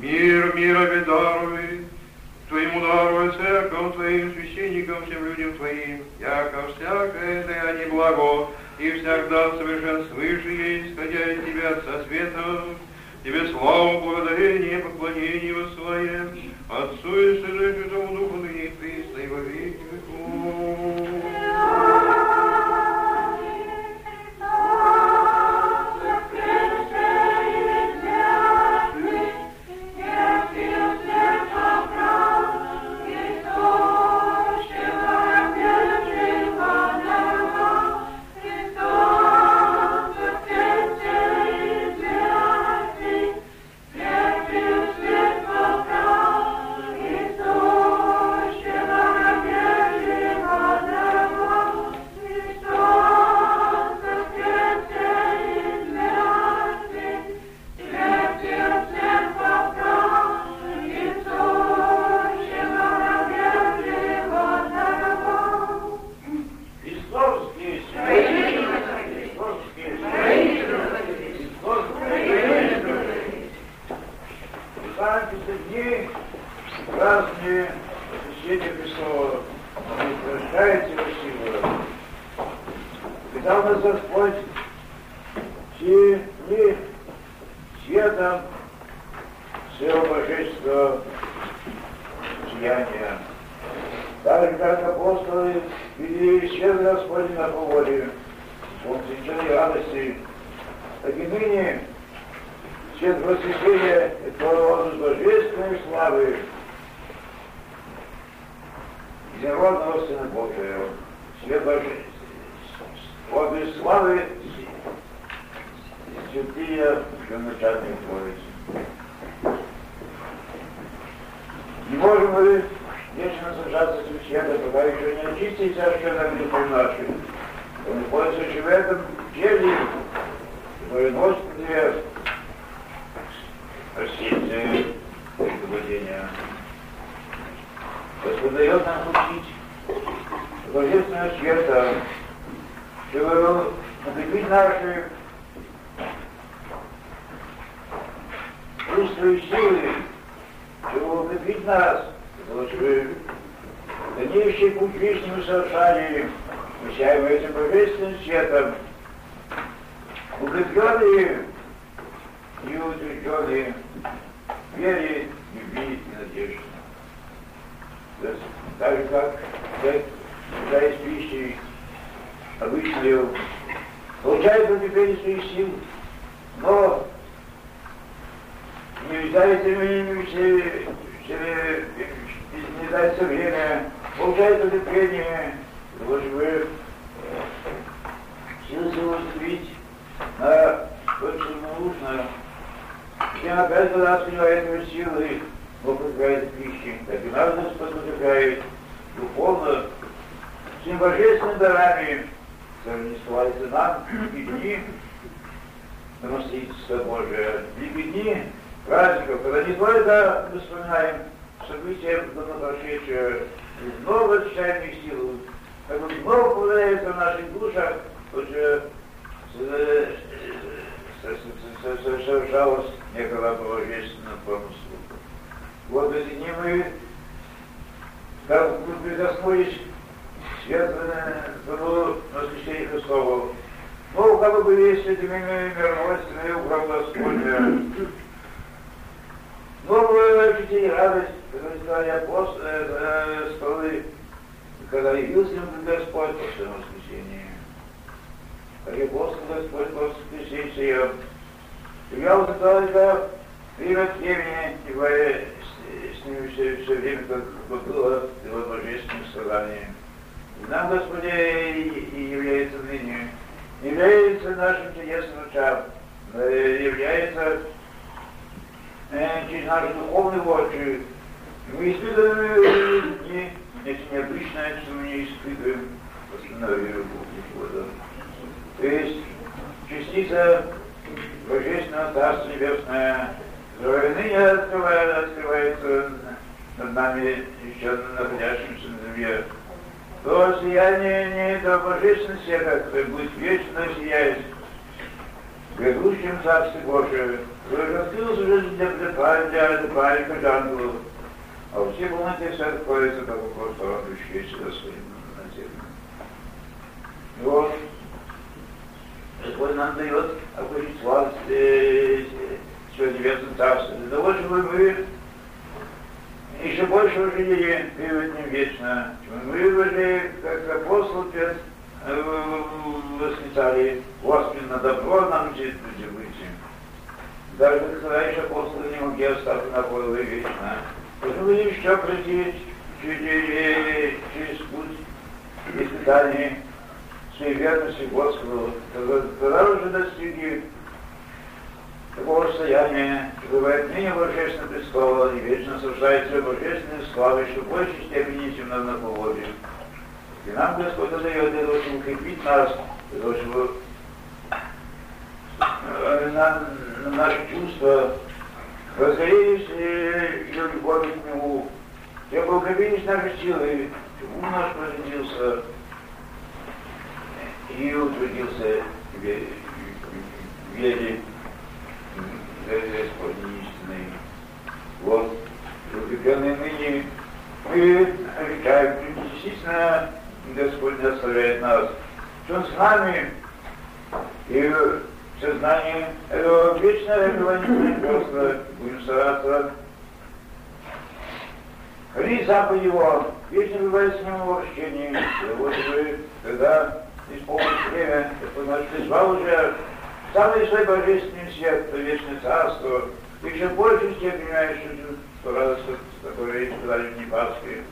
Мир, мир обедаруй, Твоему народу, церковь Твоим, священникам, всем людям Твоим, яко всякое даяние благо, и всегда совершен свыше есть, исходя из Тебя со светом. Тебе славу, благодарение, поклонение во своем, Отцу и Сыну и Святому Духу, ныне и во веки веков. Свет просветления этого божественной славы. Единородного Сына Божия, свет Божественный, обе славы. Святые первоначальные Троицы. Не можем мы вечно сажаться с света, пока еще не очистится от духом нашим. Он находится еще в теле, который носит две спасение и владения. Господь дает нам учить божественного света, чтобы накопить наши чувства и силы, чтобы укрепить нас, чтобы дальнейший путь вечного совершали, посяемый этим божественным светом, укрепленные и утвержденные вере, любви и надежде. Так же как питаясь пищей обычную, получает своих сил, но не все, все, не дается время, получает укрепление, чтобы силы ступить на то, что нужно, и опять когда сливает его силы, Бог укрепляет пищи, так и нас Господь укрепляет духовно, всем божественными дарами, которые не ссылаются нам, и дни домостительства Божия, и дни праздников, когда не только мы вспоминаем события давно прошедшие, много отчаянных сил, как бы много появляется в наших душах, уже совершалось некогда божественного помыслу. Вот эти дни мы, как мы прикоснулись светлому воскресению Христову. Ну, как бы были святыми мировостями угром Господня. Новые учители радость, когда сказали апостолы, э, столы, когда явился Господь после воскресения. Как апостол Господь после воскресения, я устал это время времени, ибо с ними все, все время как было его божественным страданием. Нам, Господи, и является ныне, является нашим чудесным очам, является э, через наши духовные очи. Мы испытываем дни, это необычное, что мы не испытываем, восстановили Бога. То есть частица Божественного Царства Небесное, которое ныне открывается, открывается над нами, еще находящимся на земле, то сияние не до божественного света, который будет вечно сиять в грядущем Царстве Божие, раскрылся уже для для для для Жанглу, а все полноте все откроется, как просто он вещественно своим на землю. И вот, Господь нам дает окружить славу Святого Небесного Царства, для того, чтобы мы еще больше жили перед Ним вечно. Мы были, как апостол Петр, э, восклицали, Господи, на добро нам здесь люди быть. Даже когда еще апостолы не могли остаться на поле вечно. Должны были еще пройти через, через путь испытаний своей верности Господу. Когда уже достигли такого состояния, что бывает ныне Божественного престола и вечно совершается Божественной славой, что в большей степени, чем на половодье. И нам Господь дает для того, чтобы укрепить нас, для того, чтобы э, на, на наши чувства разгорелись и любовь к Нему, чтобы укрепились наши силы, ум наш производился и утвердился в вере Господи истинный. Вот, укрепленные ныне, мы обещаем, действительно, Господь не оставляет нас, что с нами, и в сознании этого вечного регулирования просто будем стараться. Хранить заповедь Его, вечно бывает с Ним обращение, вот вы, когда исполнится время, Господь нас призвал уже Самый свой божественный свет, то вечное царство, еще больше все понимаешь, что радость, которая есть подали не Непасхе.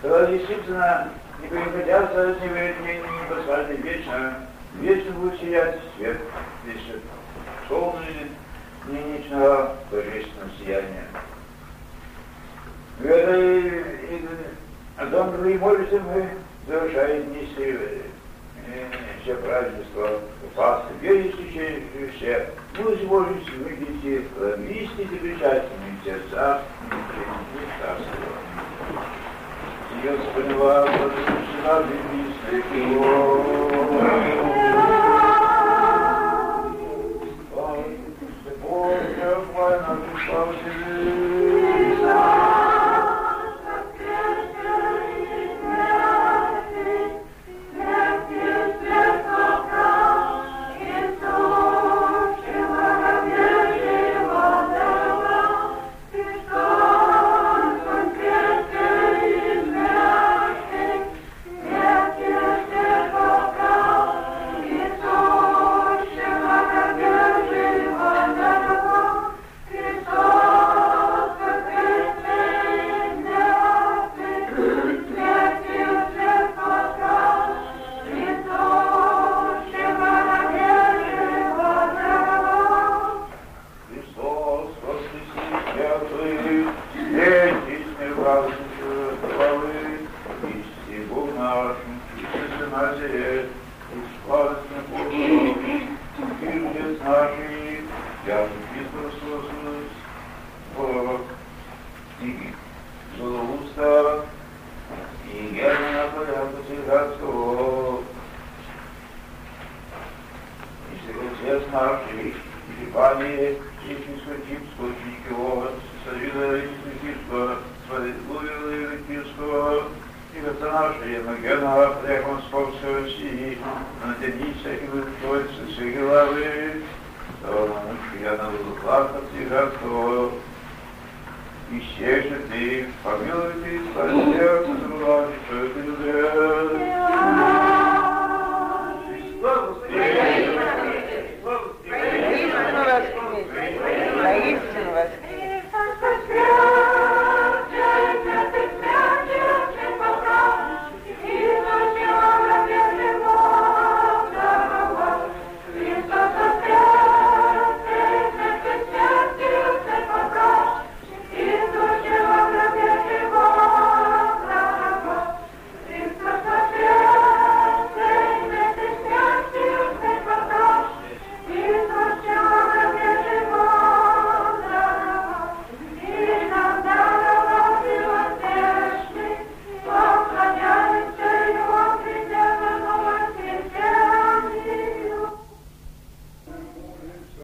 Тогда действительно, не приходя за не вернее, не посадили вечно, вечно будет сиять свет, вечно солнечный, нынешнего божественного сияния. В этой, и, и, а дом Рымольцы мы завершаем дни все празднества, Пасхи, верите все, ну, изволите выйдите, вести замечательные сердца, и царство. Господа, подключена вместе к его. Боже мой, на душа правды славы, исти Бог наш, Иисус Назарет, и спас на Богу, сердец наши, я Христос Бог, и Золоуста, и я на порядке Сигатского, и сердец наши, и Пане, и Христос Типского, и Киева, Союза Иисуса Христа, справедливый и это на гена, прямо спасся России, на тянися и вытворцы все головы, то муж я на выплатах и. И все же ты, помилуй ты, сердце зла,